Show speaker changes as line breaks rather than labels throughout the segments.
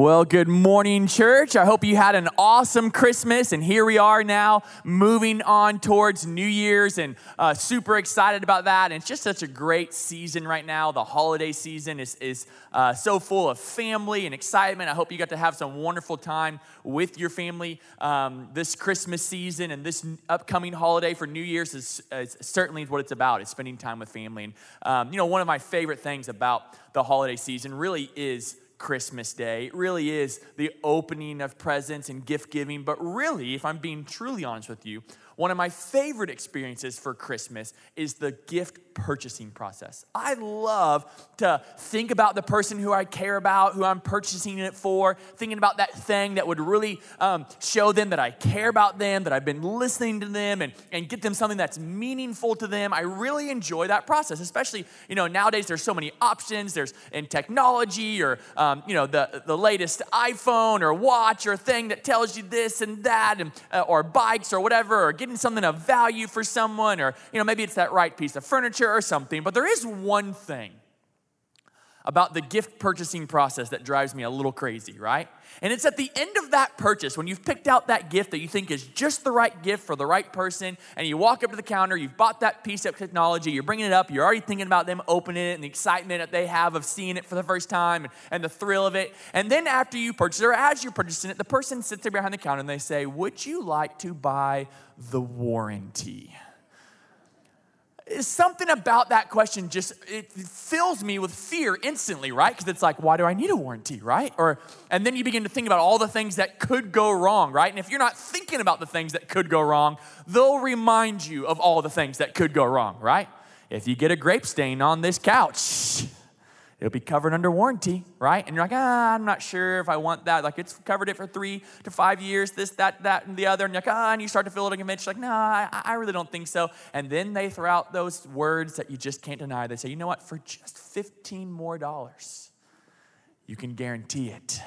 Well, good morning, church. I hope you had an awesome Christmas. And here we are now, moving on towards New Year's, and uh, super excited about that. And it's just such a great season right now. The holiday season is, is uh, so full of family and excitement. I hope you got to have some wonderful time with your family um, this Christmas season and this upcoming holiday for New Year's is, is certainly what it's about. Is spending time with family. And um, you know, one of my favorite things about the holiday season really is Christmas Day. It really is the opening of presents and gift giving. But really, if I'm being truly honest with you, one of my favorite experiences for Christmas is the gift purchasing process. I love to think about the person who I care about, who I'm purchasing it for, thinking about that thing that would really um, show them that I care about them, that I've been listening to them, and, and get them something that's meaningful to them. I really enjoy that process, especially, you know, nowadays there's so many options. There's in technology or, um, you know, the, the latest iPhone or watch or thing that tells you this and that, and, uh, or bikes or whatever, or getting getting something of value for someone, or you know, maybe it's that right piece of furniture or something. But there is one thing about the gift purchasing process that drives me a little crazy, right? And it's at the end of that purchase when you've picked out that gift that you think is just the right gift for the right person, and you walk up to the counter, you've bought that piece of technology, you're bringing it up, you're already thinking about them opening it and the excitement that they have of seeing it for the first time and, and the thrill of it. And then after you purchase it, or as you're purchasing it, the person sits there behind the counter and they say, Would you like to buy the warranty? Something about that question just it fills me with fear instantly right? Because it's like why do i need a warranty right? Or and then you begin to think about all the things that could go wrong right? And if you're not thinking about the things that could go wrong they'll remind you of all the things that could go wrong right? If you get a grape stain on this couch it'll be covered under warranty, right? And you're like, ah, I'm not sure if I want that. Like it's covered it for three to five years, this, that, that, and the other. And you're like, ah, and you start to feel a little convinced. You're like, no, I, I really don't think so. And then they throw out those words that you just can't deny. They say, you know what? For just 15 more dollars, you can guarantee it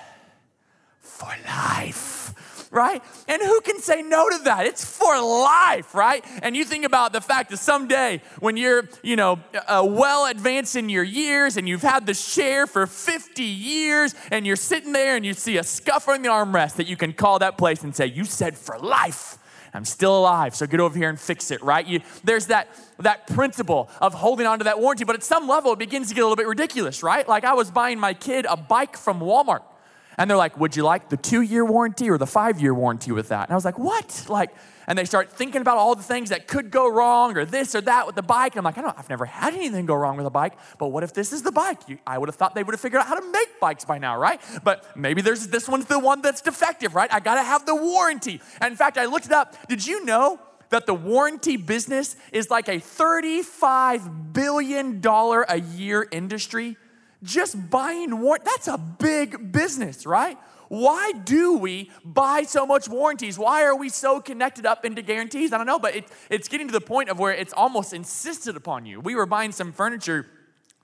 for life, right? And who can say no to that? It's for life, right? And you think about the fact that someday when you're, you know, uh, well advanced in your years and you've had the share for 50 years and you're sitting there and you see a scuff on the armrest that you can call that place and say, You said for life. I'm still alive, so get over here and fix it, right? You, there's that, that principle of holding on to that warranty, but at some level, it begins to get a little bit ridiculous, right? Like I was buying my kid a bike from Walmart. And they're like, Would you like the two year warranty or the five year warranty with that? And I was like, What? Like, and they start thinking about all the things that could go wrong or this or that with the bike. And I'm like, I don't, I've never had anything go wrong with a bike, but what if this is the bike? You, I would have thought they would have figured out how to make bikes by now, right? But maybe there's this one's the one that's defective, right? I gotta have the warranty. And in fact, I looked it up. Did you know that the warranty business is like a $35 billion a year industry? Just buying warranty, that's a big business, right? Why do we buy so much warranties? Why are we so connected up into guarantees? I don't know, but it, it's getting to the point of where it's almost insisted upon you. We were buying some furniture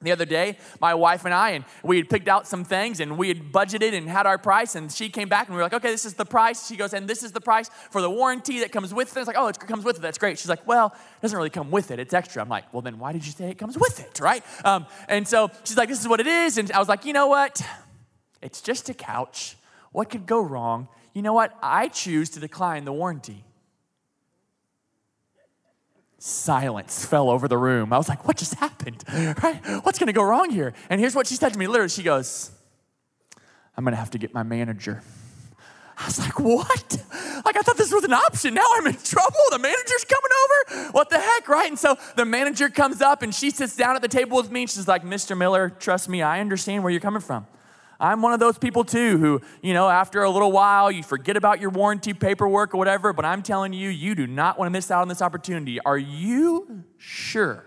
the other day, my wife and I, and we had picked out some things and we had budgeted and had our price. And she came back and we were like, okay, this is the price. She goes, and this is the price for the warranty that comes with it. It's like, oh, it comes with it. That's great. She's like, well, it doesn't really come with it. It's extra. I'm like, well, then why did you say it comes with it, right? Um, and so she's like, this is what it is. And I was like, you know what? It's just a couch. What could go wrong? You know what? I choose to decline the warranty silence fell over the room. I was like, what just happened? Right? What's going to go wrong here? And here's what she said to me literally, she goes, I'm going to have to get my manager. I was like, what? Like, I thought this was an option. Now I'm in trouble. The manager's coming over. What the heck, right? And so the manager comes up and she sits down at the table with me and she's like, Mr. Miller, trust me, I understand where you're coming from. I'm one of those people too who, you know, after a little while, you forget about your warranty paperwork or whatever, but I'm telling you, you do not want to miss out on this opportunity. Are you sure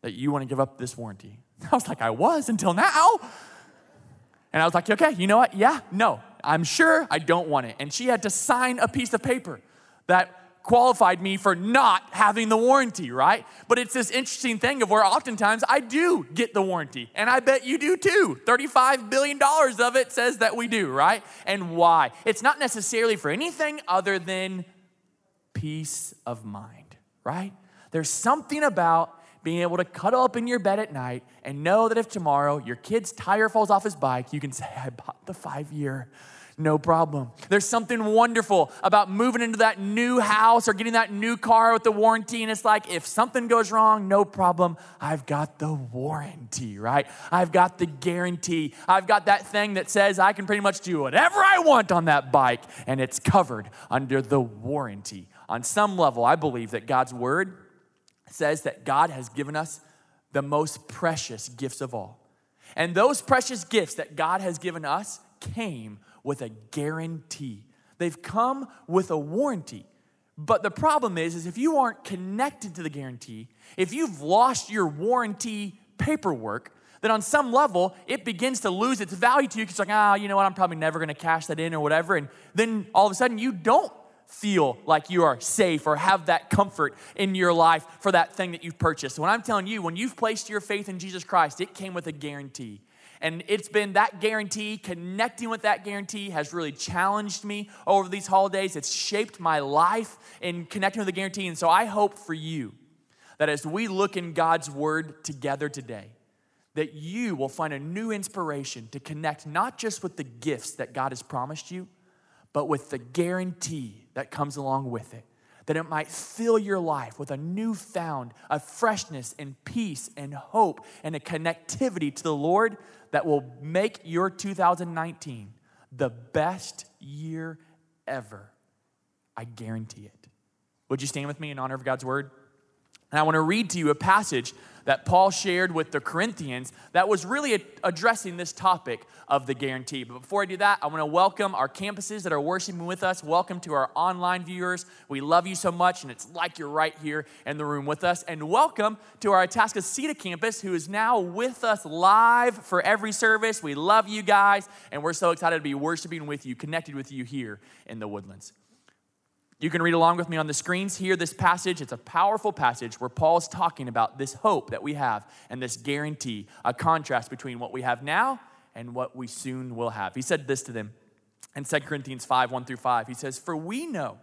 that you want to give up this warranty? I was like, I was until now. And I was like, okay, you know what? Yeah, no, I'm sure I don't want it. And she had to sign a piece of paper that qualified me for not having the warranty, right? But it's this interesting thing of where oftentimes I do get the warranty, and I bet you do too. $35 billion of it says that we do, right? And why? It's not necessarily for anything other than peace of mind, right? There's something about being able to cuddle up in your bed at night and know that if tomorrow your kid's tire falls off his bike, you can say, I bought the five year no problem. There's something wonderful about moving into that new house or getting that new car with the warranty. And it's like, if something goes wrong, no problem. I've got the warranty, right? I've got the guarantee. I've got that thing that says I can pretty much do whatever I want on that bike, and it's covered under the warranty. On some level, I believe that God's word says that God has given us the most precious gifts of all. And those precious gifts that God has given us came with a guarantee. They've come with a warranty. But the problem is, is if you aren't connected to the guarantee, if you've lost your warranty paperwork, then on some level it begins to lose its value to you because like, ah, you know what, I'm probably never gonna cash that in or whatever. And then all of a sudden you don't feel like you are safe or have that comfort in your life for that thing that you've purchased. When I'm telling you, when you've placed your faith in Jesus Christ, it came with a guarantee. And it's been that guarantee, connecting with that guarantee has really challenged me over these holidays. It's shaped my life in connecting with the guarantee. And so I hope for you that as we look in God's word together today, that you will find a new inspiration to connect not just with the gifts that God has promised you, but with the guarantee that comes along with it that it might fill your life with a newfound a freshness and peace and hope and a connectivity to the Lord that will make your 2019 the best year ever. I guarantee it. Would you stand with me in honor of God's word? And I want to read to you a passage that Paul shared with the Corinthians that was really addressing this topic of the guarantee. But before I do that, I want to welcome our campuses that are worshiping with us. Welcome to our online viewers. We love you so much, and it's like you're right here in the room with us. And welcome to our Atascocita campus, who is now with us live for every service. We love you guys, and we're so excited to be worshiping with you, connected with you here in the Woodlands. You can read along with me on the screens here, this passage. It's a powerful passage where Paul's talking about this hope that we have and this guarantee, a contrast between what we have now and what we soon will have. He said this to them in 2 Corinthians 5 1 through 5. He says, For we know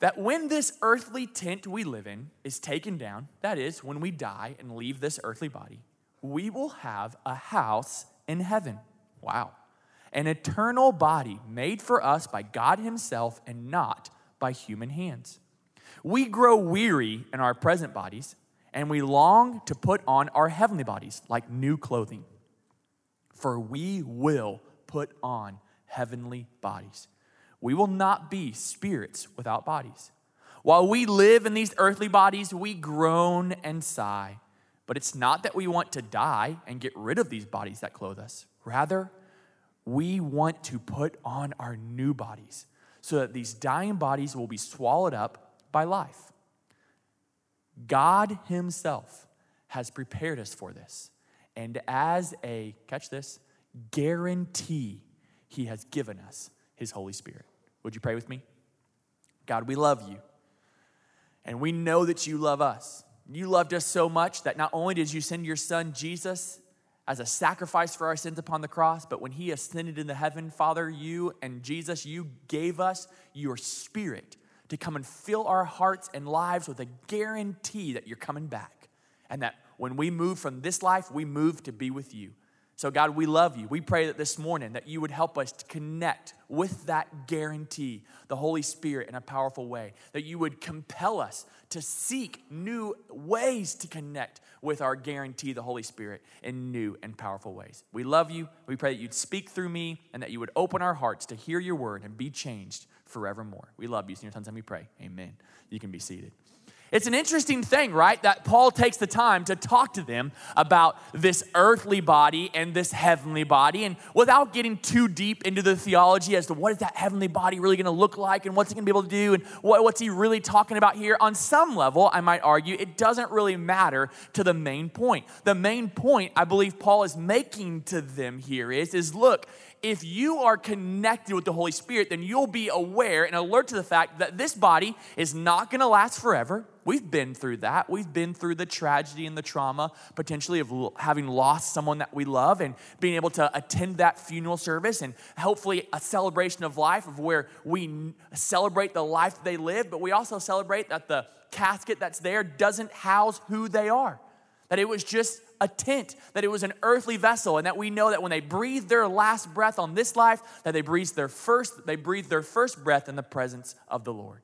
that when this earthly tent we live in is taken down, that is, when we die and leave this earthly body, we will have a house in heaven. Wow. An eternal body made for us by God Himself and not by human hands. We grow weary in our present bodies, and we long to put on our heavenly bodies like new clothing. For we will put on heavenly bodies. We will not be spirits without bodies. While we live in these earthly bodies, we groan and sigh. But it's not that we want to die and get rid of these bodies that clothe us. Rather, we want to put on our new bodies so that these dying bodies will be swallowed up by life. God Himself has prepared us for this. And as a, catch this, guarantee, He has given us His Holy Spirit. Would you pray with me? God, we love you. And we know that you love us. You loved us so much that not only did you send your son Jesus as a sacrifice for our sins upon the cross, but when he ascended into heaven, Father, you and Jesus, you gave us your spirit to come and fill our hearts and lives with a guarantee that you're coming back. And that when we move from this life, we move to be with you. So, God, we love you. We pray that this morning that you would help us to connect with that guarantee, the Holy Spirit, in a powerful way. That you would compel us to seek new ways to connect with our guarantee, the Holy Spirit, in new and powerful ways. We love you. We pray that you'd speak through me and that you would open our hearts to hear your word and be changed forevermore. We love you. In your son's name we pray. Amen. You can be seated. It's an interesting thing, right? That Paul takes the time to talk to them about this earthly body and this heavenly body. And without getting too deep into the theology as to what is that heavenly body really going to look like and what's it going to be able to do and what, what's he really talking about here, on some level, I might argue, it doesn't really matter to the main point. The main point I believe Paul is making to them here is, is look, if you are connected with the Holy Spirit, then you'll be aware and alert to the fact that this body is not going to last forever. We've been through that. We've been through the tragedy and the trauma, potentially of having lost someone that we love and being able to attend that funeral service and hopefully a celebration of life of where we celebrate the life they lived, but we also celebrate that the casket that's there doesn't house who they are. That it was just a tent, that it was an earthly vessel, and that we know that when they breathed their last breath on this life, that they breathed their first, they breathed their first breath in the presence of the Lord.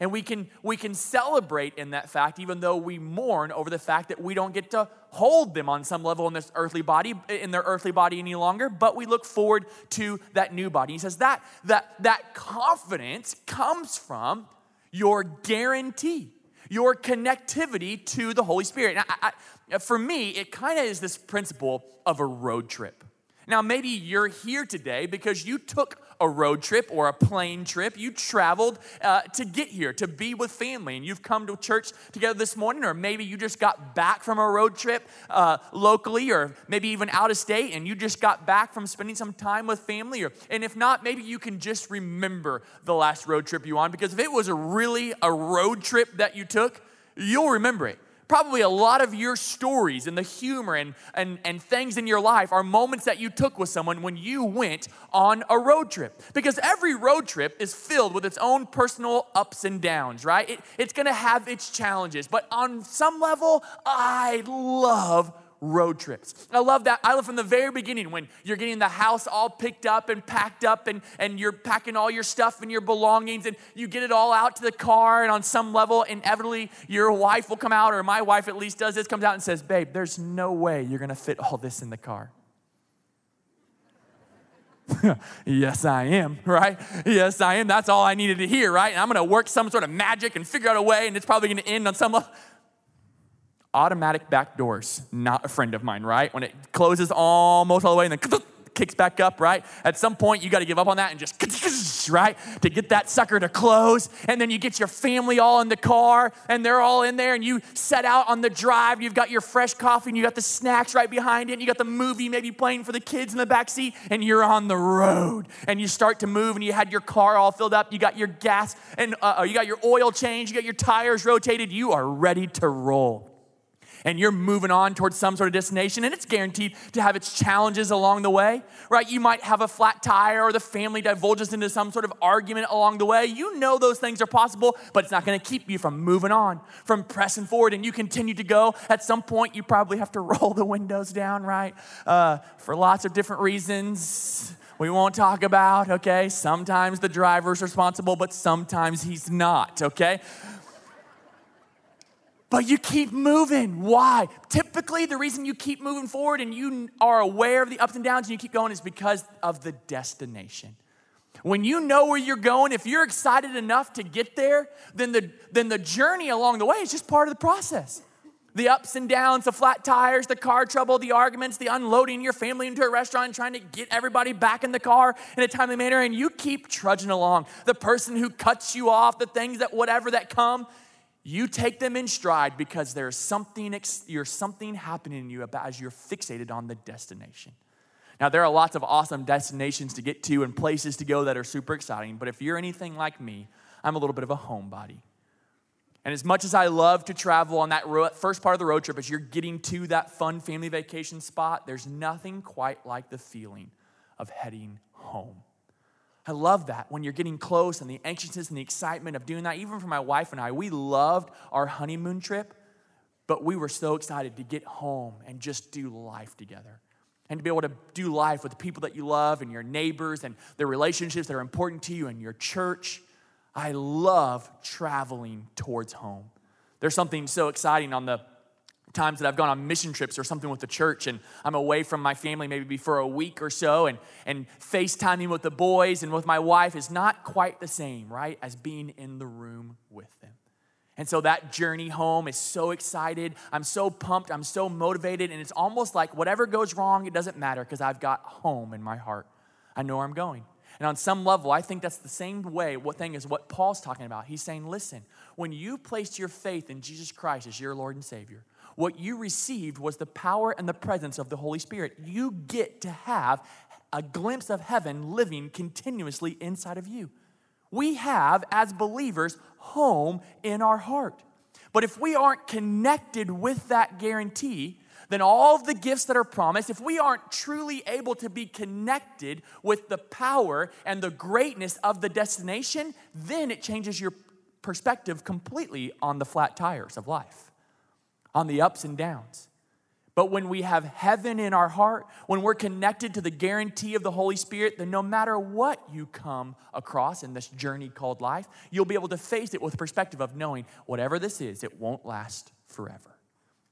And we can, we can celebrate in that fact, even though we mourn over the fact that we don't get to hold them on some level in this earthly body, in their earthly body any longer, but we look forward to that new body. He says that that, that confidence comes from your guarantee, your connectivity to the Holy Spirit. Now, I, I, for me, it kind of is this principle of a road trip. Now, maybe you're here today because you took a road trip or a plane trip. You traveled uh, to get here, to be with family, and you've come to church together this morning, or maybe you just got back from a road trip uh, locally, or maybe even out of state, and you just got back from spending some time with family. Or, and if not, maybe you can just remember the last road trip you on, because if it was really a road trip that you took, you'll remember it probably a lot of your stories and the humor and, and, and things in your life are moments that you took with someone when you went on a road trip. Because every road trip is filled with its own personal ups and downs, right? It, it's gonna have its challenges. But on some level, I love road trips. I love that. I love from the very beginning when you're getting the house all picked up and packed up and, and you're packing all your stuff and your belongings and you get it all out to the car and on some level inevitably your wife will come out or my wife at least does this comes out and says, "Babe, there's no way you're going to fit all this in the car." yes, I am, right? Yes, I am. That's all I needed to hear, right? And I'm going to work some sort of magic and figure out a way, and it's probably going to end on some level. Automatic back doors, not a friend of mine, right? When it closes almost all the way and then kicks back up, right? At some point, you got to give up on that and just, right? To get that sucker to close. And then you get your family all in the car and they're all in there and you set out on the drive. You've got your fresh coffee and you got the snacks right behind it. And you got the movie maybe playing for the kids in the back seat and you're on the road and you start to move and you had your car all filled up. You got your gas and uh, you got your oil change. You got your tires rotated. You are ready to roll and you're moving on towards some sort of destination, and it's guaranteed to have its challenges along the way, right? You might have a flat tire, or the family divulges into some sort of argument along the way. You know those things are possible, but it's not gonna keep you from moving on, from pressing forward, and you continue to go. At some point, you probably have to roll the windows down, right? Uh, for lots of different reasons we won't talk about, okay? Sometimes the driver's responsible, but sometimes he's not, okay? But you keep moving. Why? Typically, the reason you keep moving forward and you are aware of the ups and downs and you keep going is because of the destination. When you know where you're going, if you're excited enough to get there, then the, then the journey along the way is just part of the process. The ups and downs, the flat tires, the car trouble, the arguments, the unloading your family into a restaurant trying to get everybody back in the car in a timely manner, and you keep trudging along. The person who cuts you off, the things that whatever that come, you take them in stride because there's something, there's something happening in you about as you're fixated on the destination. Now, there are lots of awesome destinations to get to and places to go that are super exciting, but if you're anything like me, I'm a little bit of a homebody. And as much as I love to travel on that first part of the road trip, as you're getting to that fun family vacation spot, there's nothing quite like the feeling of heading home. I love that when you're getting close and the anxiousness and the excitement of doing that. Even for my wife and I, we loved our honeymoon trip, but we were so excited to get home and just do life together. And to be able to do life with the people that you love and your neighbors and the relationships that are important to you and your church. I love traveling towards home. There's something so exciting on the times that I've gone on mission trips or something with the church and I'm away from my family maybe for a week or so and, and FaceTiming with the boys and with my wife is not quite the same, right, as being in the room with them. And so that journey home is so excited. I'm so pumped. I'm so motivated. And it's almost like whatever goes wrong, it doesn't matter because I've got home in my heart. I know where I'm going. And on some level, I think that's the same way, what thing is what Paul's talking about. He's saying, listen, when you placed your faith in Jesus Christ as your Lord and Savior, what you received was the power and the presence of the Holy Spirit. You get to have a glimpse of heaven living continuously inside of you. We have, as believers, home in our heart. But if we aren't connected with that guarantee, then all of the gifts that are promised, if we aren't truly able to be connected with the power and the greatness of the destination, then it changes your perspective completely on the flat tires of life, on the ups and downs. But when we have heaven in our heart, when we're connected to the guarantee of the Holy Spirit, then no matter what you come across in this journey called life, you'll be able to face it with perspective of knowing whatever this is, it won't last forever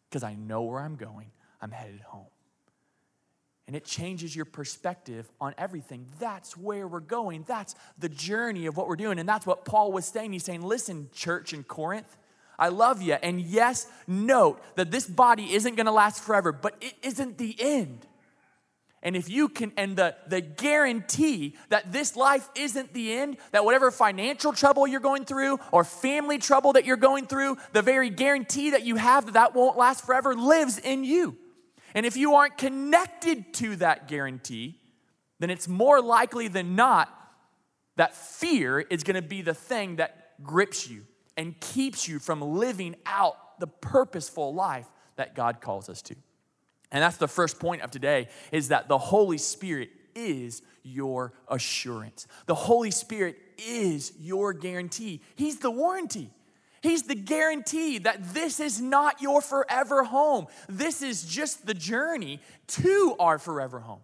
because I know where I'm going. I'm headed home. And it changes your perspective on everything. That's where we're going. That's the journey of what we're doing. And that's what Paul was saying. He's saying, listen, church in Corinth, I love you. And yes, note that this body isn't going to last forever, but it isn't the end. And if you can, and the, the guarantee that this life isn't the end, that whatever financial trouble you're going through or family trouble that you're going through, the very guarantee that you have that that won't last forever lives in you. And if you aren't connected to that guarantee, then it's more likely than not that fear is going to be the thing that grips you and keeps you from living out the purposeful life that God calls us to. And that's the first point of today is that the Holy Spirit is your assurance. The Holy Spirit is your guarantee. He's the warranty. He's the guarantee that this is not your forever home. This is just the journey to our forever home.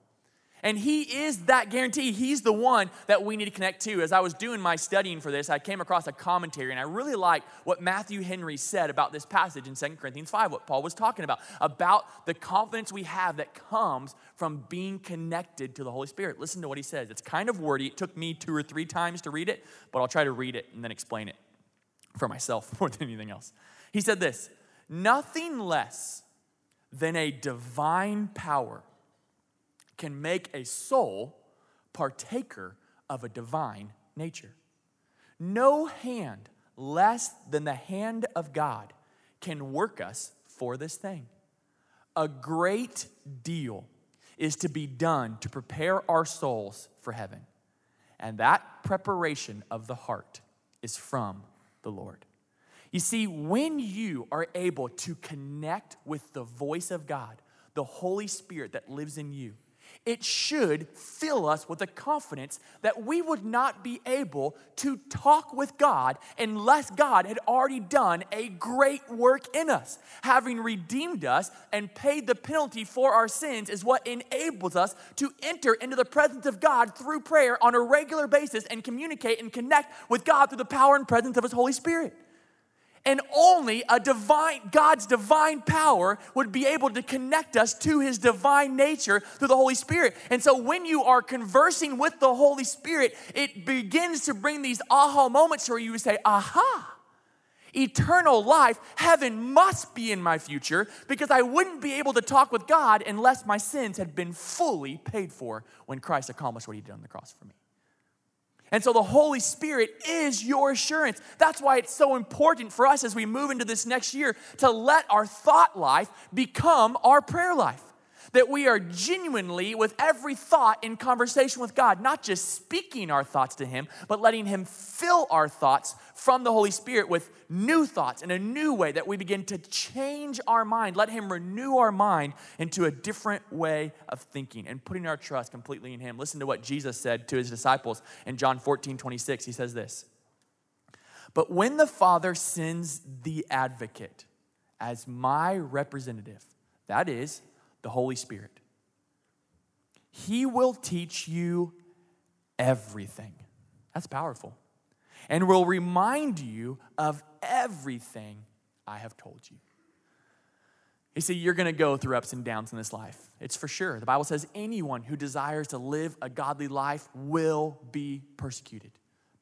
And He is that guarantee. He's the one that we need to connect to. As I was doing my studying for this, I came across a commentary, and I really like what Matthew Henry said about this passage in 2 Corinthians 5, what Paul was talking about, about the confidence we have that comes from being connected to the Holy Spirit. Listen to what he says. It's kind of wordy. It took me two or three times to read it, but I'll try to read it and then explain it for myself more than anything else. He said this Nothing less than a divine power can make a soul partaker of a divine nature. No hand less than the hand of God can work us for this thing. A great deal is to be done to prepare our souls for heaven. And that preparation of the heart is from the Lord. You see, when you are able to connect with the voice of God, the Holy Spirit that lives in you, it should fill us with the confidence that we would not be able to talk with God unless God had already done a great work in us. Having redeemed us and paid the penalty for our sins is what enables us to enter into the presence of God through prayer on a regular basis and communicate and connect with God through the power and presence of His Holy Spirit and only a divine God's divine power would be able to connect us to his divine nature through the Holy Spirit. And so when you are conversing with the Holy Spirit, it begins to bring these aha moments where you say, "Aha, eternal life, heaven must be in my future because I wouldn't be able to talk with God unless my sins had been fully paid for when Christ accomplished what he did on the cross for me." And so the Holy Spirit is your assurance. That's why it's so important for us as we move into this next year to let our thought life become our prayer life that we are genuinely, with every thought, in conversation with God, not just speaking our thoughts to Him, but letting Him fill our thoughts from the Holy Spirit with new thoughts in a new way that we begin to change our mind. Let Him renew our mind into a different way of thinking and putting our trust completely in Him. Listen to what Jesus said to His disciples in John 14 26. He says this But when the Father sends the advocate as my representative, that is, the Holy Spirit. He will teach you everything. That's powerful. And will remind you of everything I have told you. You see, you're going to go through ups and downs in this life. It's for sure. The Bible says anyone who desires to live a godly life will be persecuted.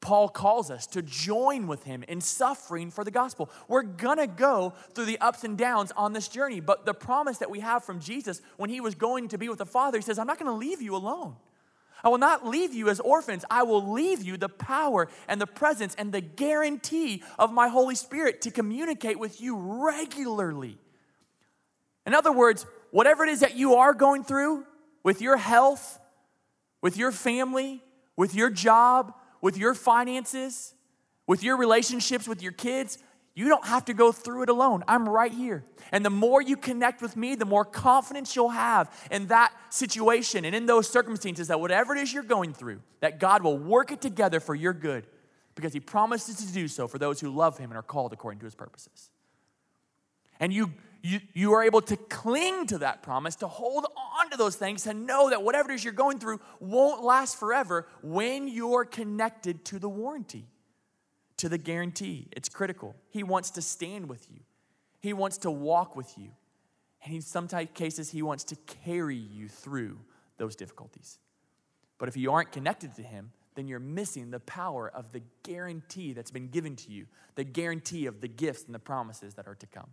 Paul calls us to join with him in suffering for the gospel. We're gonna go through the ups and downs on this journey, but the promise that we have from Jesus when he was going to be with the Father, he says, I'm not gonna leave you alone. I will not leave you as orphans. I will leave you the power and the presence and the guarantee of my Holy Spirit to communicate with you regularly. In other words, whatever it is that you are going through with your health, with your family, with your job, with your finances, with your relationships with your kids, You don't have to go through it alone. I'm right here. And the more you connect with me, the more confidence you'll have in that situation and in those circumstances that whatever it is you're going through, that God will work it together for your good because He promises to do so for those who love Him and are called according to His purposes. And you, you, you are able to cling to that promise, to hold on to those things, to know that whatever it is you're going through won't last forever when you're connected to the warranty to the guarantee. It's critical. He wants to stand with you, He wants to walk with you. And in some cases, He wants to carry you through those difficulties. But if you aren't connected to Him, then you're missing the power of the guarantee that's been given to you, the guarantee of the gifts and the promises that are to come.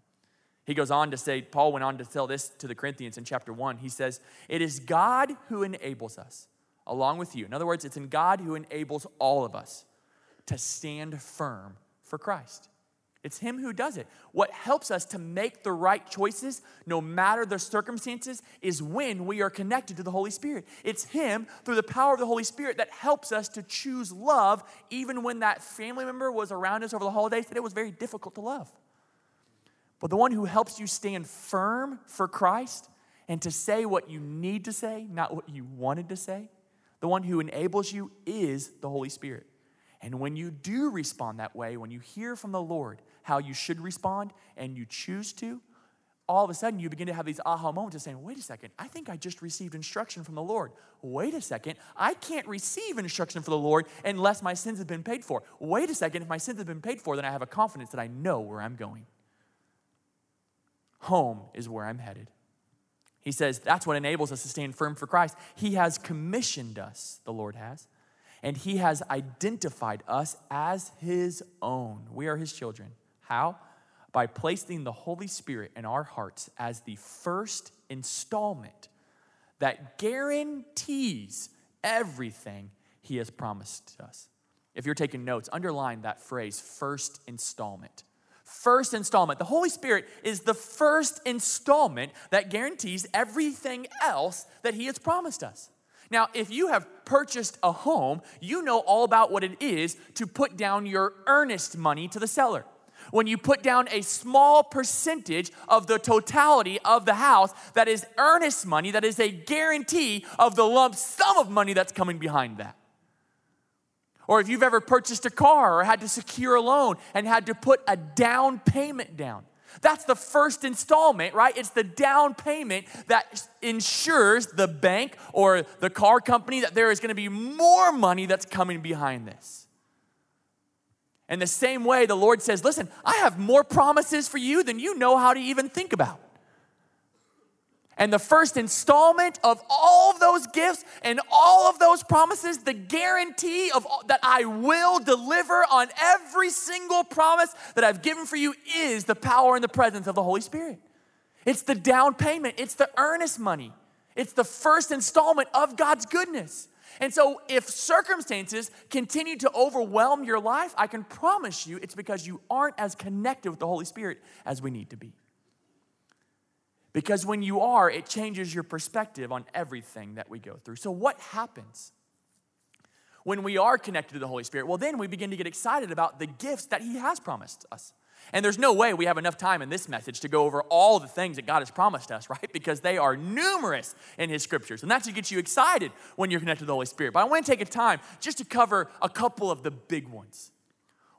He goes on to say, Paul went on to tell this to the Corinthians in chapter 1. He says, It is God who enables us, along with you. In other words, it's in God who enables all of us to stand firm for Christ. It's Him who does it. What helps us to make the right choices, no matter the circumstances, is when we are connected to the Holy Spirit. It's Him, through the power of the Holy Spirit, that helps us to choose love, even when that family member was around us over the holidays that it was very difficult to love. But the one who helps you stand firm for Christ and to say what you need to say, not what you wanted to say, the one who enables you is the Holy Spirit. And when you do respond that way, when you hear from the Lord how you should respond and you choose to, all of a sudden you begin to have these aha moments of saying, wait a second, I think I just received instruction from the Lord. Wait a second, I can't receive instruction from the Lord unless my sins have been paid for. Wait a second, if my sins have been paid for, then I have a confidence that I know where I'm going. Home is where I'm headed. He says that's what enables us to stand firm for Christ. He has commissioned us, the Lord has and He has identified us as His own. We are His children. How? By placing the Holy Spirit in our hearts as the first installment that guarantees everything He has promised us. If you're taking notes, underline that phrase, first installment. First installment. The Holy Spirit is the first installment that guarantees everything else that He has promised us. Now, if you have purchased a home, you know all about what it is to put down your earnest money to the seller. When you put down a small percentage of the totality of the house, that is earnest money, that is a guarantee of the lump sum of money that's coming behind that. Or if you've ever purchased a car or had to secure a loan and had to put a down payment down, that's the first installment, right? It's the down payment that ensures the bank or the car company that there is going to be more money that's coming behind this. In the same way, the Lord says, Listen, I have more promises for you than you know how to even think about. And the first installment of all of those gifts and all of those promises, the guarantee of that I will deliver on every single promise that I've given for you is the power and the presence of the Holy Spirit. It's the down payment, it's the earnest money. It's the first installment of God's goodness. And so, if circumstances continue to overwhelm your life, I can promise you it's because you aren't as connected with the Holy Spirit as we need to be. Because when you are, it changes your perspective on everything that we go through. So, what happens when we are connected to the Holy Spirit? Well, then we begin to get excited about the gifts that He has promised us. And there's no way we have enough time in this message to go over all the things that God has promised us, right? Because they are numerous in His scriptures. And that's what get you excited when you're connected to the Holy Spirit. But I want to take a time just to cover a couple of the big ones.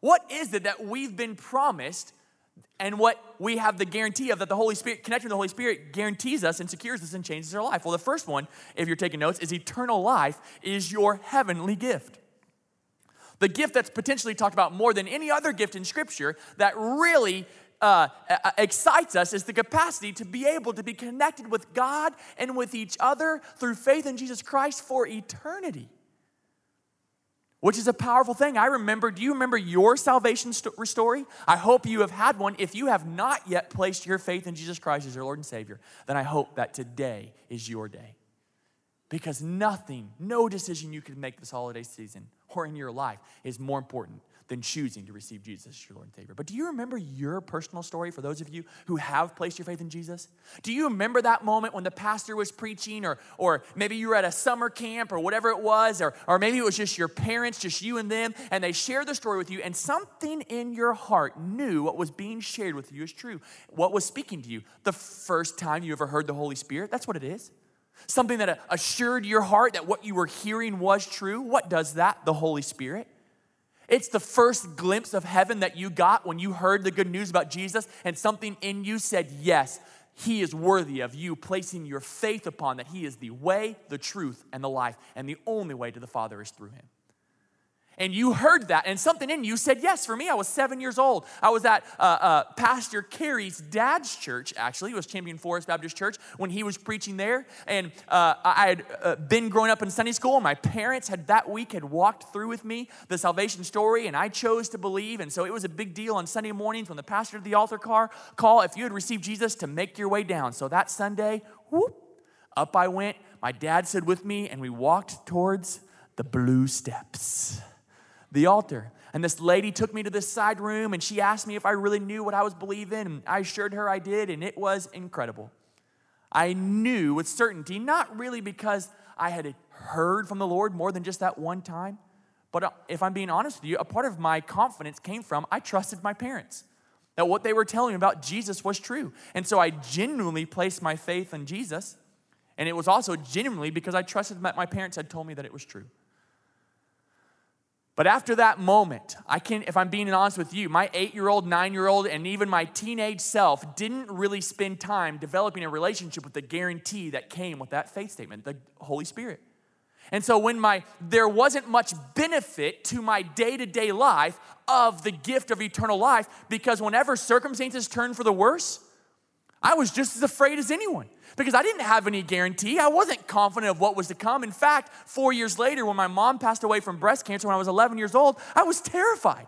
What is it that we've been promised and what we have the guarantee of that the Holy Spirit, connecting with the Holy Spirit, guarantees us and secures us and changes our life. Well, the first one, if you're taking notes, is eternal life is your heavenly gift. The gift that's potentially talked about more than any other gift in Scripture that really uh, excites us is the capacity to be able to be connected with God and with each other through faith in Jesus Christ for eternity which is a powerful thing. I remember, do you remember your salvation story? I hope you have had one. If you have not yet placed your faith in Jesus Christ as your Lord and Savior, then I hope that today is your day. Because nothing, no decision you can make this holiday season or in your life is more important than choosing to receive Jesus as your Lord and Savior. But do you remember your personal story for those of you who have placed your faith in Jesus? Do you remember that moment when the pastor was preaching, or, or maybe you were at a summer camp, or whatever it was, or, or maybe it was just your parents, just you and them, and they shared the story with you, and something in your heart knew what was being shared with you is true? What was speaking to you? The first time you ever heard the Holy Spirit? That's what it is. Something that uh, assured your heart that what you were hearing was true. What does that? The Holy Spirit. It's the first glimpse of heaven that you got when you heard the good news about Jesus and something in you said, Yes, he is worthy of you placing your faith upon that he is the way, the truth, and the life. And the only way to the Father is through him and you heard that, and something in you said yes. For me, I was seven years old. I was at uh, uh, Pastor Kerry's dad's church, actually. It was Champion Forest Baptist Church when he was preaching there. And uh, I had uh, been growing up in Sunday school. My parents had that week had walked through with me the salvation story, and I chose to believe. And so it was a big deal on Sunday mornings when the pastor did the altar car call if you had received Jesus to make your way down. So that Sunday, whoop, up I went. My dad stood with me, and we walked towards the blue steps the altar. And this lady took me to this side room and she asked me if I really knew what I was believing. And I assured her I did, and it was incredible. I knew with certainty, not really because I had heard from the Lord more than just that one time, but uh, if I'm being honest with you, a part of my confidence came from I trusted my parents. That what they were telling me about Jesus was true. And so I genuinely placed my faith in Jesus. And it was also genuinely because I trusted that my parents had told me that it was true. But after that moment, I can, if I'm being honest with you, my eight year old, nine year old, and even my teenage self didn't really spend time developing a relationship with the guarantee that came with that faith statement, the Holy Spirit. And so when my there wasn't much benefit to my day-to-day life of the gift of eternal life because whenever circumstances turned for the worse, I was just as afraid as anyone because I didn't have any guarantee. I wasn't confident of what was to come. In fact, four years later, when my mom passed away from breast cancer when I was 11 years old, I was terrified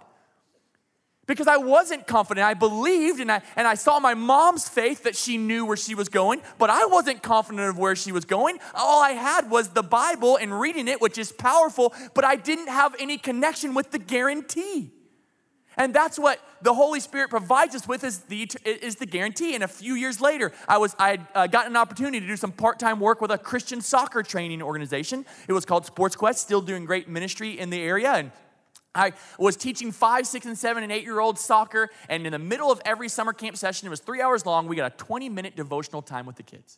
because I wasn't confident. I believed and I, and I saw my mom's faith that she knew where she was going, but I wasn't confident of where she was going. All I had was the Bible and reading it, which is powerful, but I didn't have any connection with the guarantee. And that's what the Holy Spirit provides us with is the, is the guarantee. And a few years later, I, was, I had uh, gotten an opportunity to do some part-time work with a Christian soccer training organization. It was called Sports Quest, still doing great ministry in the area. And I was teaching five, six, and seven, and eight year old soccer. And in the middle of every summer camp session, it was three hours long, we got a 20 minute devotional time with the kids.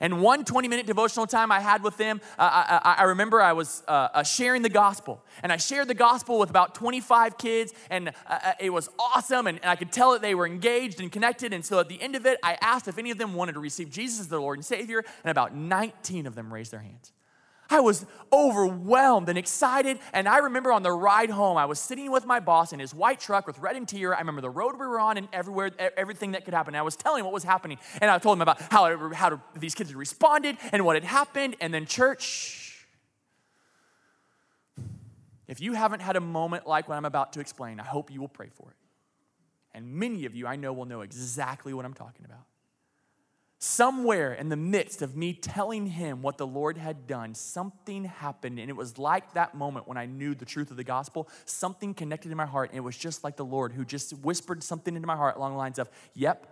And one 20 minute devotional time I had with them, I, I, remember I was uh, uh, sharing the gospel. And I shared the gospel with about 25 kids, and uh, uh, it was awesome. And, and, I could tell that they were engaged and connected. And so at the end of it, I asked if any of them wanted to receive Jesus as their Lord and Savior, and about 19 of them raised their hands. I was overwhelmed and excited. And I remember on the ride home, I was sitting with my boss in his white truck with red interior. I remember the road we were on and everywhere, everything that could happen. And I was telling him what was happening. And I told him about how, how these kids had responded and what had happened. And then, church, if you haven't had a moment like what I'm about to explain, I hope you will pray for it. And many of you I know will know exactly what I'm talking about somewhere in the midst of me telling him what the Lord had done, something happened. And it was like that moment when I knew the truth of the gospel. Something connected in my heart. And it was just like the Lord who just whispered something into my heart along the lines of, Yep,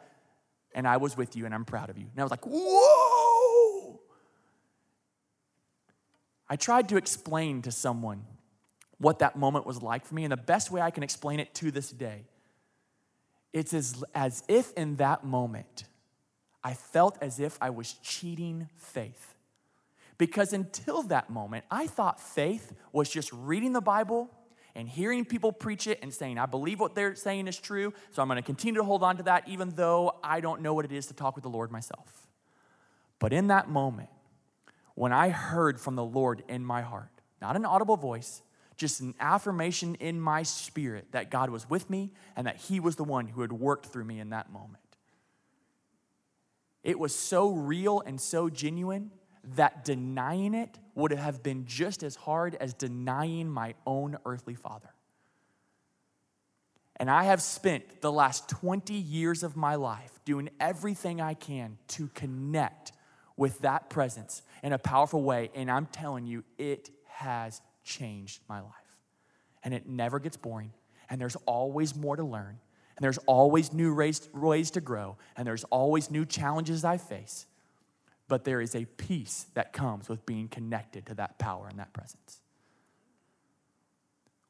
and I was with you and I'm proud of you. And I was like, Whoa! I tried to explain to someone what that moment was like for me. And the best way I can explain it to this day, it's as, as if in that moment, I felt as if I was cheating faith. Because until that moment, I thought faith was just reading the Bible and hearing people preach it and saying, I believe what they're saying is true, so I'm going to continue to hold on to that, even though I don't know what it is to talk with the Lord myself. But in that moment, when I heard from the Lord in my heart, not an audible voice, just an affirmation in my spirit that God was with me and that He was the one who had worked through me in that moment. It was so real and so genuine that denying it would have been just as hard as denying my own earthly father. And I have spent the last 20 years of my life doing everything I can to connect with that presence in a powerful way. And I'm telling you, it has changed my life. And it never gets boring, And there's always more to learn. And there's always new ways, to grow. And there's always new challenges I face. But there is a peace that comes with being connected to that power and that presence.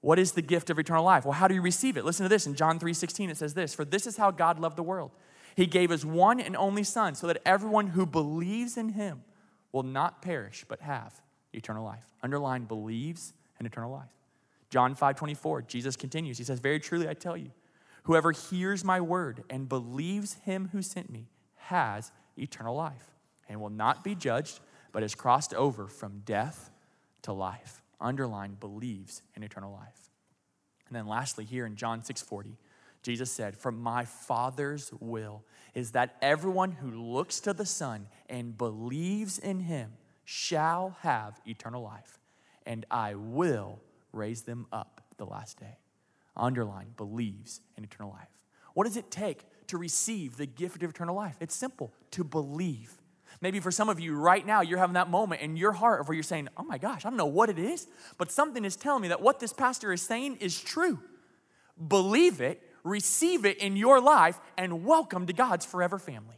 What is the gift of eternal life? Well, how do you receive it? Listen to this in John 3:16 it says this, "For this is how God loved the world. He gave his one and only son so that everyone who believes in him will not perish but have eternal life." Underline believes and eternal life. John 5:24, Jesus continues. He says, "Very truly I tell you, whoever hears my word and believes him who sent me has eternal life and will not be judged, but has crossed over from death to life." underline believes in eternal life. And then lastly, here in John 6:40, Jesus said, For my Father's will is that everyone who looks to the Son and believes in him shall have eternal life, and I will raise them up the last day. Underline, believes in eternal life. What does it take to receive the gift of eternal life? It's simple to believe. Maybe for some of you right now, you're having that moment in your heart where you're saying, Oh my gosh, I don't know what it is, but something is telling me that what this pastor is saying is true. Believe it, receive it in your life, and welcome to God's forever family.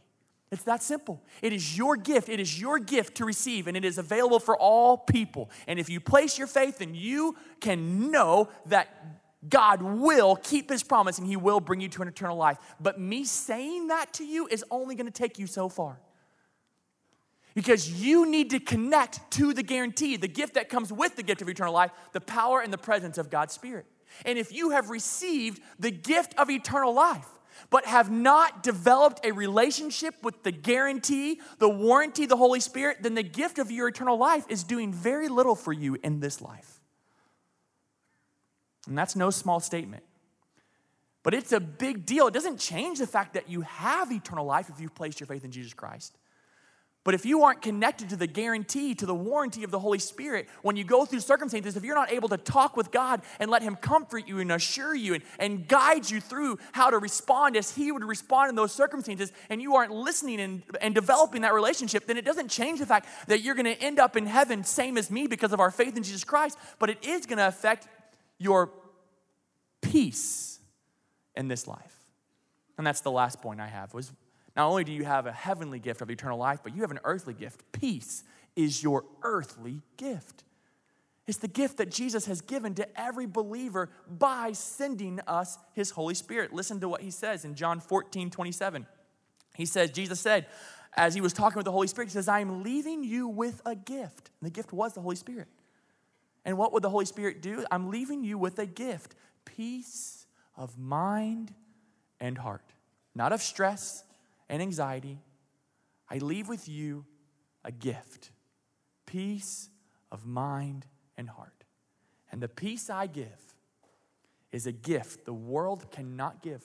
It's that simple. It is your gift. It is your gift to receive, and it is available for all people. And if you place your faith, then you can know that God will keep his promise and he will bring you to an eternal life. But me saying that to you is only going to take you so far because you need to connect to the guarantee, the gift that comes with the gift of eternal life, the power and the presence of God's Spirit. And if you have received the gift of eternal life, but have not developed a relationship with the guarantee, the warranty, the Holy Spirit, then the gift of your eternal life is doing very little for you in this life. And that's no small statement. But it's a big deal. It doesn't change the fact that you have eternal life if you've placed your faith in Jesus Christ. But if you aren't connected to the guarantee, to the warranty of the Holy Spirit, when you go through circumstances, if you're not able to talk with God and let Him comfort you and assure you and, and guide you through how to respond as He would respond in those circumstances, and you aren't listening and, and developing that relationship, then it doesn't change the fact that you're going to end up in heaven, same as me, because of our faith in Jesus Christ, but it is going to affect your peace in this life. And that's the last point I have was not only do you have a heavenly gift of eternal life, but you have an earthly gift. Peace is your earthly gift. It's the gift that Jesus has given to every believer by sending us his Holy Spirit. Listen to what he says in John 14, 27. He says, Jesus said, as he was talking with the Holy Spirit, he says, I am leaving you with a gift. And the gift was the Holy Spirit. And what would the Holy Spirit do? I'm leaving you with a gift peace of mind and heart, not of stress, and anxiety, I leave with you a gift peace of mind and heart. And the peace I give is a gift the world cannot give.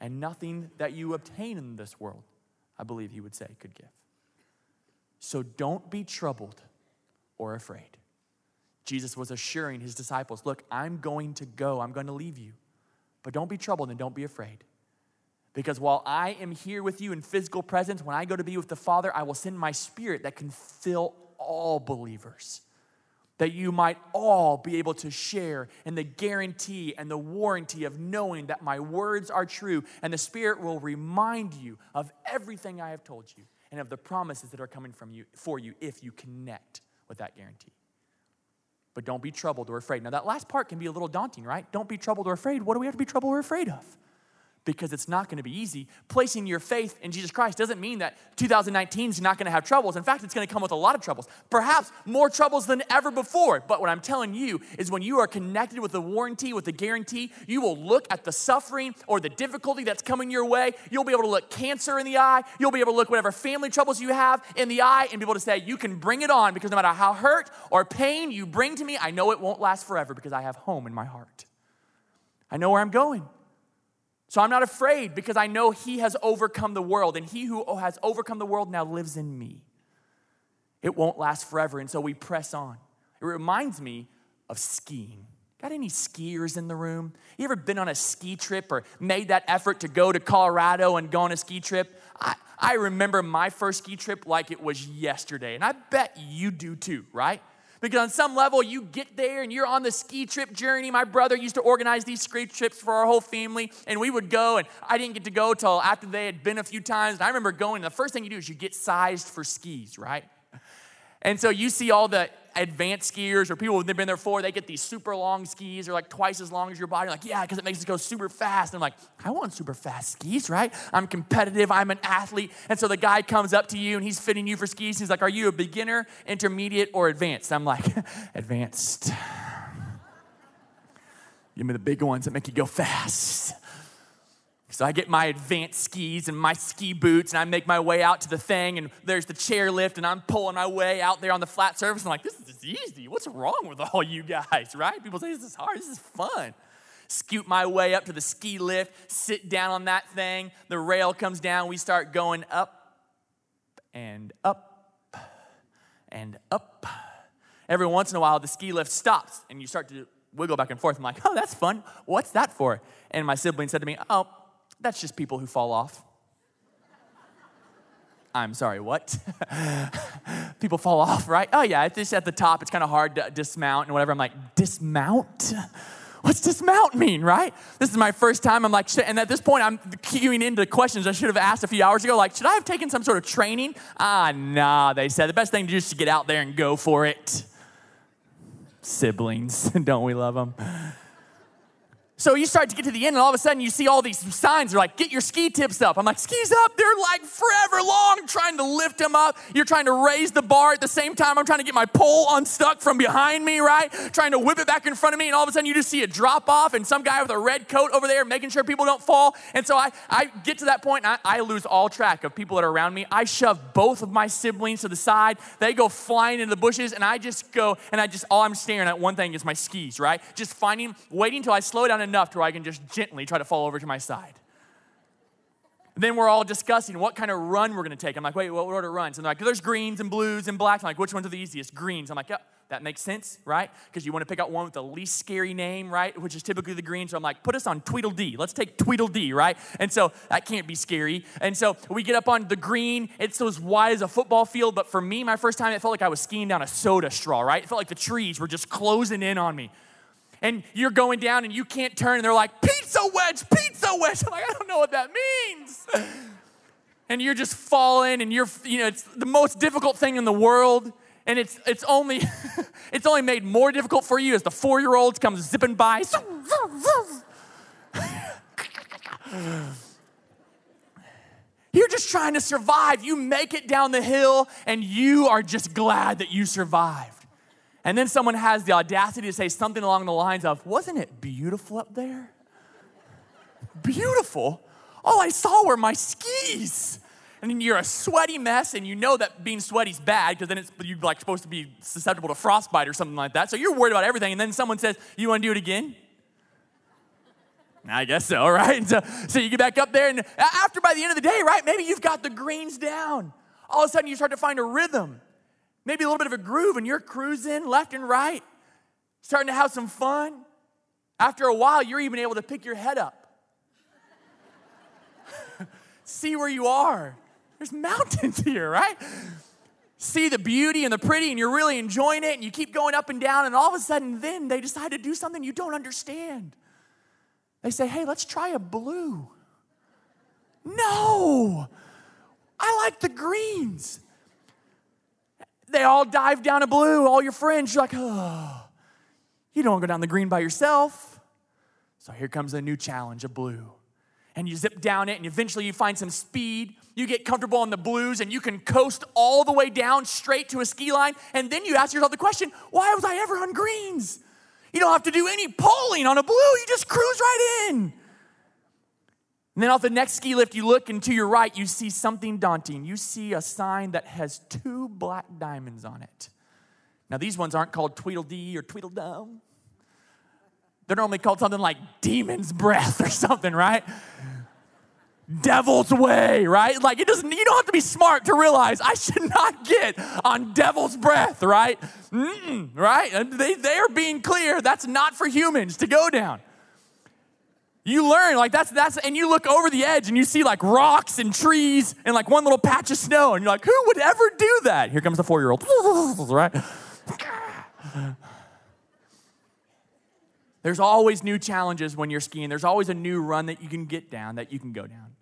And nothing that you obtain in this world, I believe he would say, could give. So don't be troubled or afraid. Jesus was assuring his disciples, Look, I'm going to go, I'm going to leave you. But don't be troubled and don't be afraid. Because while I am here with you in physical presence, when I go to be with the Father, I will send my spirit that can fill all believers. That you might all be able to share in the guarantee and the warranty of knowing that my words are true, and the Spirit will remind you of everything I have told you and of the promises that are coming from you for you if you connect with that guarantee. But don't be troubled or afraid. Now, that last part can be a little daunting, right? Don't be troubled or afraid. What do we have to be troubled or afraid of? Because it's not going to be easy. Placing your faith in Jesus Christ doesn't mean that 2019 is not going to have troubles. In fact, it's going to come with a lot of troubles, perhaps more troubles than ever before. But what I'm telling you is when you are connected with the warranty, with the guarantee, you will look at the suffering or the difficulty that's coming your way. You'll be able to look cancer in the eye. You'll be able to look whatever family troubles you have in the eye and be able to say, You can bring it on because no matter how hurt or pain you bring to me, I know it won't last forever because I have home in my heart. I know where I'm going. So I'm not afraid because I know He has overcome the world, and He who has overcome the world now lives in me. It won't last forever, and so we press on. It reminds me of skiing. Got any skiers in the room? You ever been on a ski trip or made that effort to go to Colorado and go on a ski trip? I, I remember my first ski trip like it was yesterday, and I bet you do too, right? Because on some level, you get there and you're on the ski trip journey. My brother used to organize these ski trips for our whole family, and we would go, and I didn't get to go till after they had been a few times. And I remember going, and the first thing you do is you get sized for skis, right? And so you see all the advanced skiers or people who've been there before, they get these super long skis. They're like twice as long as your body. Like, yeah, because it makes it go super fast. And I'm like, I want super fast skis, right? I'm competitive. I'm an athlete. And so the guy comes up to you and he's fitting you for skis. He's like, Are you a beginner, intermediate, or advanced? I'm like, Advanced. Give me the big ones that make you go fast. So I get my advanced skis and my ski boots, and I make my way out to the thing, and there's the chairlift, and I'm pulling my way out there on the flat surface. I'm like, this is easy. What's wrong with all you guys, right? People say this is hard. This is fun. Scoot my way up to the ski lift, sit down on that thing. The rail comes down. We start going up and up and up. Every once in a while, the ski lift stops, and you start to wiggle back and forth. I'm like, oh, that's fun. What's that for? And my sibling said to me, oh, that's just people who fall off. I'm sorry, what? people fall off, right? Oh, yeah, it's just at the top. It's kind of hard to dismount and whatever. I'm like, dismount? What's dismount mean, right? This is my first time. I'm like, and at this point, I'm queuing into questions I should have asked a few hours ago. Like, should I have taken some sort of training? Ah, nah, they said. The best thing to do is to get out there and go for it. Siblings, don't we love them? So you start to get to the end, and all of a sudden you see all these signs. They're like, get your ski tips up. I'm like, skis up? They're like forever long, trying to lift them up. You're trying to raise the bar at the same time. I'm trying to get my pole unstuck from behind me, right? Trying to whip it back in front of me, and all of a sudden you just see a drop off, and some guy with a red coat over there making sure people don't fall. And so I, I get to that point, and I, I lose all track of people that are around me. I shove both of my siblings to the side. They go flying into the bushes, and I just go, and I just, all I'm staring at one thing is my skis, right? Just finding, waiting till I slow down enough to where I can just gently try to fall over to my side. Then we're all discussing what kind of run we're going to take. I'm like, wait, what order runs? And they're like, there's greens and blues and blacks. I'm like, which ones are the easiest? Greens. I'm like, yep, that makes sense, right? Because you want to pick out one with the least scary name, right? Which is typically the green. So I'm like, put us on Tweedledee. Let's take Tweedledee, right? And so that can't be scary. And so we get up on the green. It's as wide as a football field. But for me, my first time, it felt like I was skiing down a soda straw, right? It felt like the trees were just closing in on me and you're going down and you can't turn, and they're like, pizza wedge, pizza wedge. I'm like, I don't know what that means. And you're just falling, and you're, you know, it's the most difficult thing in the world. And it's, it's, only, it's only made more difficult for you as the four year olds come zipping by. You're just trying to survive. You make it down the hill, and you are just glad that you survived. And then someone has the audacity to say something along the lines of, Wasn't it beautiful up there? beautiful? All I saw were my skis. And then you're a sweaty mess, and you know that being sweaty is bad because then it's you're like supposed to be susceptible to frostbite or something like that. So you're worried about everything, and then someone says, "You want to do it again?" I guess so, right? So, so you get back up there, and after by the end of the day, right? Maybe you've got the greens down. All of a sudden, you start to find a rhythm maybe a little bit of a groove, and you're cruising left and right, starting to have some fun. After a while, you're even able to pick your head up, see where you are. There's mountains here, right? See the beauty and the pretty, and you're really enjoying it, and you keep going up and down, and all of a sudden, then they decide to do something you don't understand. They say, hey, let's try a blue. No, I like the greens. They all dive down a blue, all your friends. You're like, oh, you don't go down the green by yourself. So here comes a new challenge, a blue. And you zip down it, and eventually you find some speed. You get comfortable on the blues, and you can coast all the way down straight to a ski line. And then you ask yourself the question why was I ever on greens? You don't have to do any pulling on a blue, you just cruise right in. And then off the next ski lift, you look and to your right, you see something daunting. You see a sign that has two black diamonds on it. Now, these ones aren't called Tweedledee or Tweedledum. They're normally called something like Demon's Breath or something, right? Devil's Way, right? Like it doesn't, you don't have to be smart to realize I should not get on Devil's Breath, right? Mm-mm, right? They, they are being clear that's not for humans to go down. You learn, like that's that's and you look over the edge and you see like rocks and trees and like one little patch of snow, and you're like, who would ever do that? Here comes the four-year-old, right? There's always new challenges when you're skiing. There's always a new run that you can get down, that you can go down.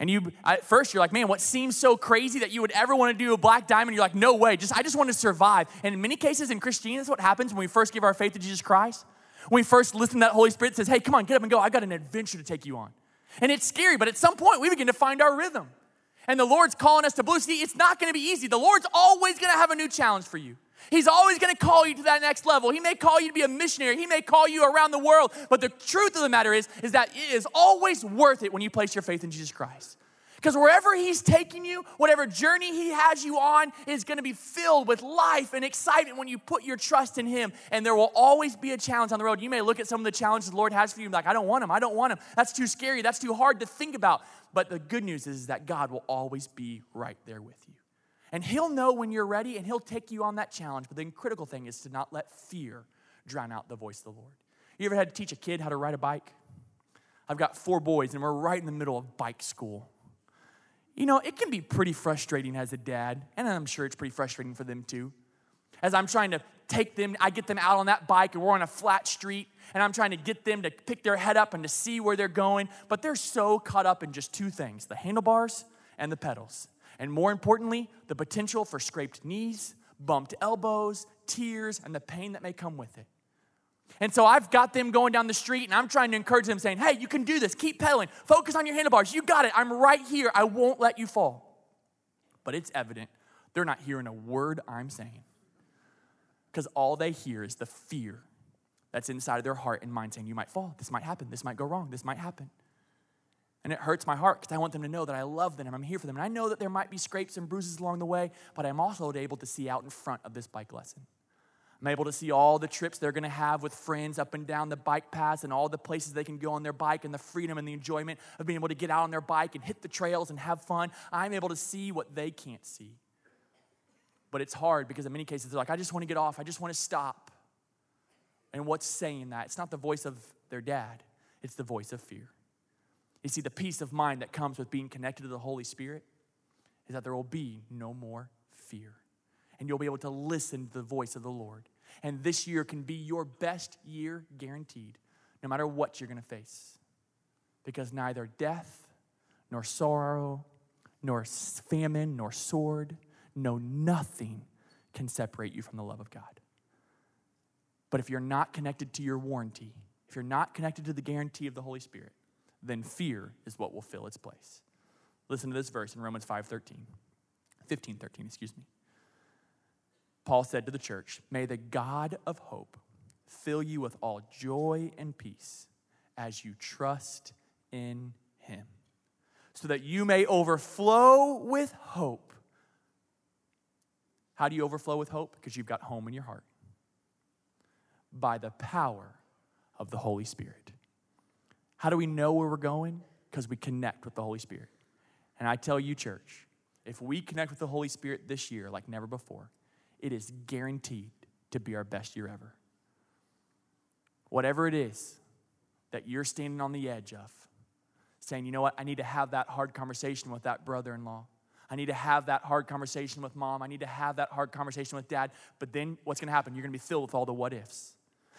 And you, at first, you're like, man, what seems so crazy that you would ever want to do a black diamond? You're like, no way. Just I just want to survive. And in many cases in Christianity, that's what happens when we first give our faith to Jesus Christ. When we first listen to that Holy Spirit says, hey, come on, get up and go. I got an adventure to take you on. And it's scary, but at some point we begin to find our rhythm. And the Lord's calling us to blue. See, it's not going to be easy. The Lord's always going to have a new challenge for you. He's always going to call you to that next level. He may call you to be a missionary. He may call you around the world. But the truth of the matter is, is that it is always worth it when you place your faith in Jesus Christ. Because wherever He's taking you, whatever journey He has you on, is going to be filled with life and excitement when you put your trust in Him. And there will always be a challenge on the road. You may look at some of the challenges the Lord has for you and be like, I don't want them. I don't want them. That's too scary. That's too hard to think about. But the good news is that God will always be right there with you. And He'll know when you're ready and He'll take you on that challenge. But the critical thing is to not let fear drown out the voice of the Lord. You ever had to teach a kid how to ride a bike? I've got four boys, and we're right in the middle of bike school. You know, it can be pretty frustrating as a dad, and I'm sure it's pretty frustrating for them too. As I'm trying to take them, I get them out on that bike, and we're on a flat street, and I'm trying to get them to pick their head up and to see where they're going, but they're so caught up in just two things the handlebars and the pedals. And more importantly, the potential for scraped knees, bumped elbows, tears, and the pain that may come with it. And so I've got them going down the street and I'm trying to encourage them, saying, Hey, you can do this. Keep pedaling. Focus on your handlebars. You got it. I'm right here. I won't let you fall. But it's evident they're not hearing a word I'm saying because all they hear is the fear that's inside of their heart and mind saying, You might fall. This might happen. This might go wrong. This might happen. And it hurts my heart because I want them to know that I love them and I'm here for them. And I know that there might be scrapes and bruises along the way, but I'm also able to see out in front of this bike lesson. I'm able to see all the trips they're gonna have with friends up and down the bike paths and all the places they can go on their bike and the freedom and the enjoyment of being able to get out on their bike and hit the trails and have fun. I'm able to see what they can't see. But it's hard because in many cases they're like, I just wanna get off, I just wanna stop. And what's saying that? It's not the voice of their dad, it's the voice of fear. You see, the peace of mind that comes with being connected to the Holy Spirit is that there will be no more fear. And you'll be able to listen to the voice of the Lord. And this year can be your best year guaranteed, no matter what you're gonna face. Because neither death, nor sorrow, nor famine, nor sword, no nothing can separate you from the love of God. But if you're not connected to your warranty, if you're not connected to the guarantee of the Holy Spirit, then fear is what will fill its place. Listen to this verse in Romans 5:13. 15:13, excuse me. Paul said to the church, "May the God of hope fill you with all joy and peace as you trust in him, so that you may overflow with hope." How do you overflow with hope? Because you've got home in your heart. By the power of the Holy Spirit. How do we know where we're going? Because we connect with the Holy Spirit. And I tell you, church, if we connect with the Holy Spirit this year like never before, it is guaranteed to be our best year ever. Whatever it is that you're standing on the edge of, saying, you know what, I need to have that hard conversation with that brother in law. I need to have that hard conversation with mom. I need to have that hard conversation with dad. But then what's going to happen? You're going to be filled with all the what ifs.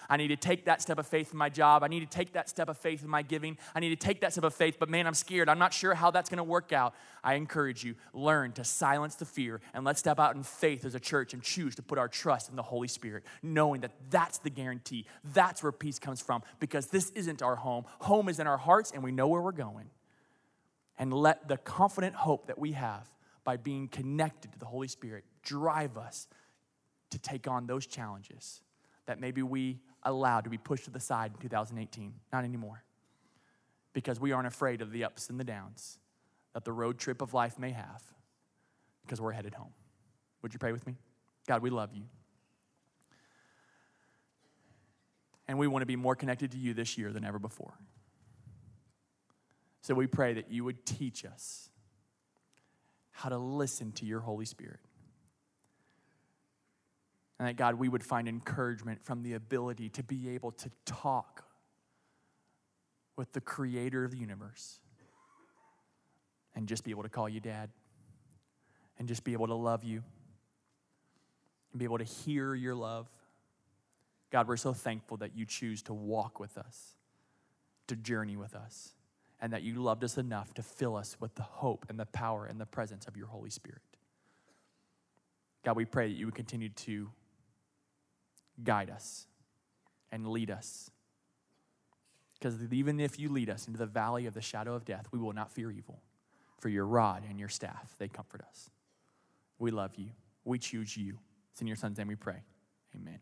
I need to take that step of faith in my job. I need to take that step of faith in my giving. I need to take that step of faith, but man, I'm scared. I'm not sure how that's going to work out. I encourage you, learn to silence the fear and let's step out in faith as a church and choose to put our trust in the Holy Spirit, knowing that that's the guarantee. That's where peace comes from because this isn't our home. Home is in our hearts and we know where we're going. And let the confident hope that we have by being connected to the Holy Spirit drive us to take on those challenges that maybe we allowed to be pushed to the side in 2018. Not anymore. Because we aren't afraid of the ups and the downs that the road trip of life may have because we're headed home. Would you pray with me? God, we love you. And we want to be more connected to you this year than ever before. So we pray that you would teach us how to listen to your Holy Spirit. And that, God, we would find encouragement from the ability to be able to talk with the creator of the universe and just be able to call you dad and just be able to love you and be able to hear your love God, we're so thankful that you choose to walk with us, to journey with us, and that you loved us enough to fill us with the hope and the power and the presence of your Holy Spirit. God, we pray that you would continue to guide us and lead us. Because even if you lead us into the valley of the shadow of death, we will not fear evil, for your rod and your staff, they comfort us. We love you. We choose you. It's in your son's name we pray. Amen.